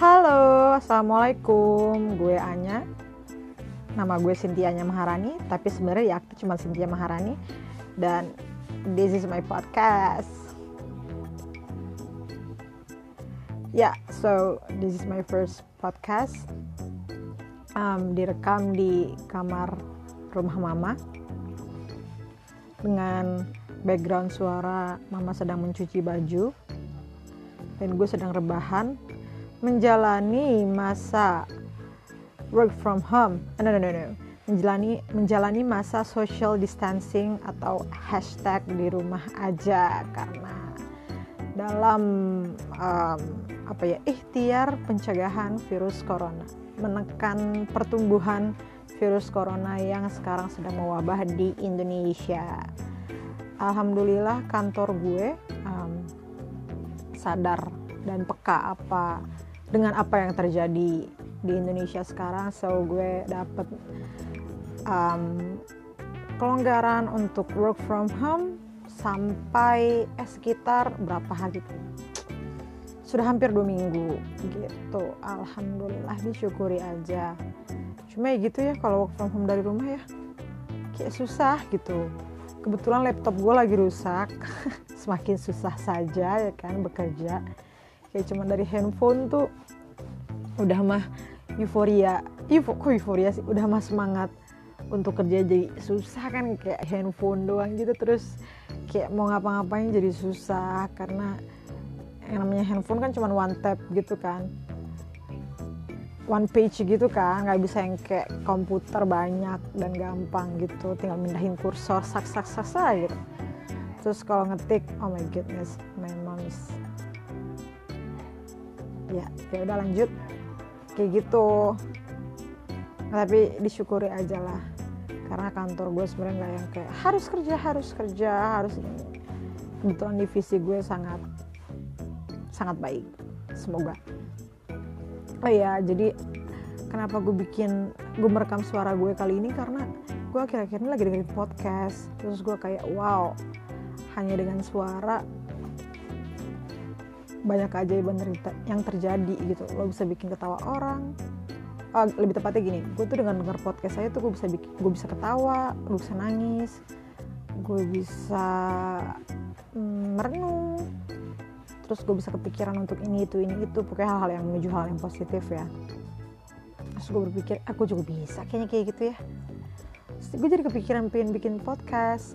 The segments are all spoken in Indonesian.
Halo, Assalamualaikum. Gue Anya. Nama gue Cynthia Anya Maharani Tapi sebenarnya ya aktif cuma Cynthia Maharani. Dan this is my podcast. Ya, yeah, so this is my first podcast. Um, Direkam di kamar rumah mama. Dengan background suara mama sedang mencuci baju. Dan gue sedang rebahan menjalani masa work from home. No no no no. Menjalani menjalani masa social distancing atau hashtag di rumah aja. Karena dalam um, apa ya ikhtiar pencegahan virus corona menekan pertumbuhan virus corona yang sekarang sedang mewabah di Indonesia. Alhamdulillah kantor gue um, sadar dan peka apa dengan apa yang terjadi di Indonesia sekarang. So gue dapet um, kelonggaran untuk work from home sampai eh, sekitar berapa hari? Sudah hampir dua minggu gitu. Alhamdulillah disyukuri aja. Cuma ya gitu ya kalau work from home dari rumah ya kayak susah gitu. Kebetulan laptop gue lagi rusak semakin susah saja ya kan bekerja. Kayak cuma dari handphone tuh udah mah euforia. Eufo, kok euforia sih? Udah mah semangat untuk kerja jadi susah kan kayak handphone doang gitu. Terus kayak mau ngapa-ngapain jadi susah karena yang namanya handphone kan cuma one tap gitu kan. One page gitu kan nggak bisa yang kayak komputer banyak dan gampang gitu. Tinggal mindahin kursor sak sak sak sak gitu. Terus kalau ngetik oh my goodness my mom's ya ya udah lanjut kayak gitu. Tapi disyukuri aja lah. Karena kantor gue sebenarnya nggak yang kayak harus kerja harus kerja harus ini. Kebetulan divisi gue sangat sangat baik. Semoga. Oh ya jadi kenapa gue bikin gue merekam suara gue kali ini? Karena gue akhir-akhir ini lagi dengerin podcast. Terus gue kayak wow hanya dengan suara banyak keajaiban yang terjadi gitu. Lo bisa bikin ketawa orang. Oh, lebih tepatnya gini gue tuh dengan denger podcast saya tuh gue bisa bikin gue bisa ketawa gue bisa nangis gue bisa mm, merenung. Terus gue bisa kepikiran untuk ini itu ini itu. Pokoknya hal-hal yang menuju hal yang positif ya. Terus gue berpikir aku juga bisa kayaknya kayak gitu ya. Terus gue jadi kepikiran pengen bikin podcast.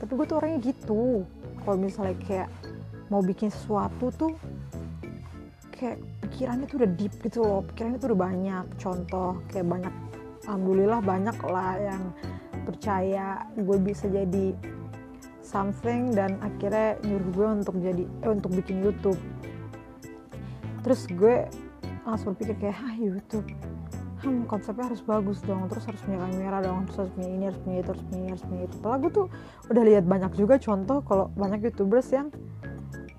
Tapi gue tuh orangnya gitu. Kalau misalnya kayak mau bikin sesuatu tuh kayak pikirannya tuh udah deep gitu loh pikirannya tuh udah banyak. Contoh kayak banyak alhamdulillah banyak lah yang percaya gue bisa jadi something dan akhirnya nyuruh gue untuk jadi eh, untuk bikin YouTube. Terus gue langsung berpikir kayak ah YouTube? Hmm, konsepnya harus bagus dong terus harus punya kamera dong terus harus punya ini harus punya itu harus punya ini harus punya itu. Padahal gue tuh udah lihat banyak juga contoh kalau banyak youtubers yang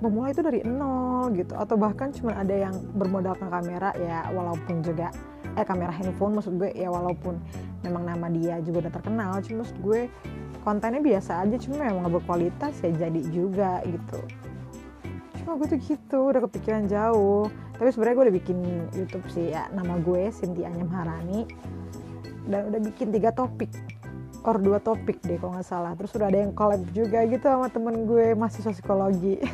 memulai itu dari nol gitu. Atau bahkan cuma ada yang bermodalkan kamera ya walaupun juga eh kamera handphone maksud gue ya walaupun memang nama dia juga udah terkenal cuma maksud gue kontennya biasa aja cuma memang gak berkualitas ya jadi juga gitu. Cuma gue tuh gitu udah kepikiran jauh. Tapi sebenarnya gue udah bikin YouTube sih ya nama gue Cynthia Maharani dan udah bikin tiga topik or dua topik deh kalau nggak salah. Terus udah ada yang collab juga gitu sama temen gue mahasiswa psikologi.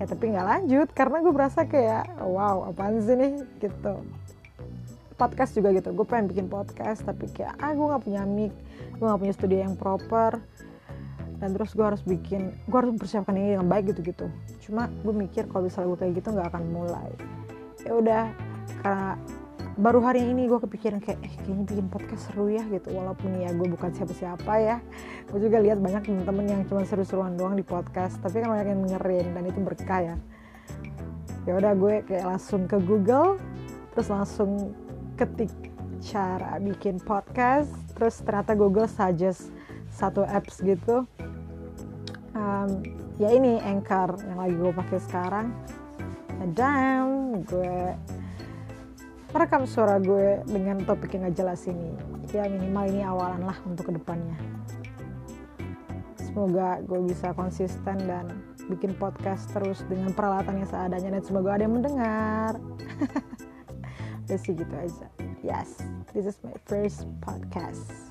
Ya tapi nggak lanjut karena gue berasa kayak wow apaan sih nih gitu. Podcast juga gitu gue pengen bikin podcast tapi kayak ah gue nggak punya mic gue nggak punya studio yang proper. Dan terus gue harus bikin gue harus persiapkan ini dengan baik gitu gitu cuma gue mikir kalau misalnya gue kayak gitu nggak akan mulai. Ya udah karena baru hari ini gue kepikiran kayak eh kayaknya bikin podcast seru ya gitu. Walaupun ya gue bukan siapa-siapa ya. Gue juga lihat banyak temen-temen yang cuma seru-seruan doang di podcast tapi kan banyak yang dengerin dan itu berkah ya. Ya udah gue kayak langsung ke Google terus langsung ketik cara bikin podcast terus ternyata Google suggest satu apps gitu. Um, ya ini Anchor yang lagi gue pakai sekarang. Dan gue merekam suara gue dengan topik yang gak jelas ini. Ya minimal ini awalan lah untuk ke depannya. Semoga gue bisa konsisten dan bikin podcast terus dengan peralatan yang seadanya dan semoga ada yang mendengar. Udah sih gitu aja. Yes this is my first podcast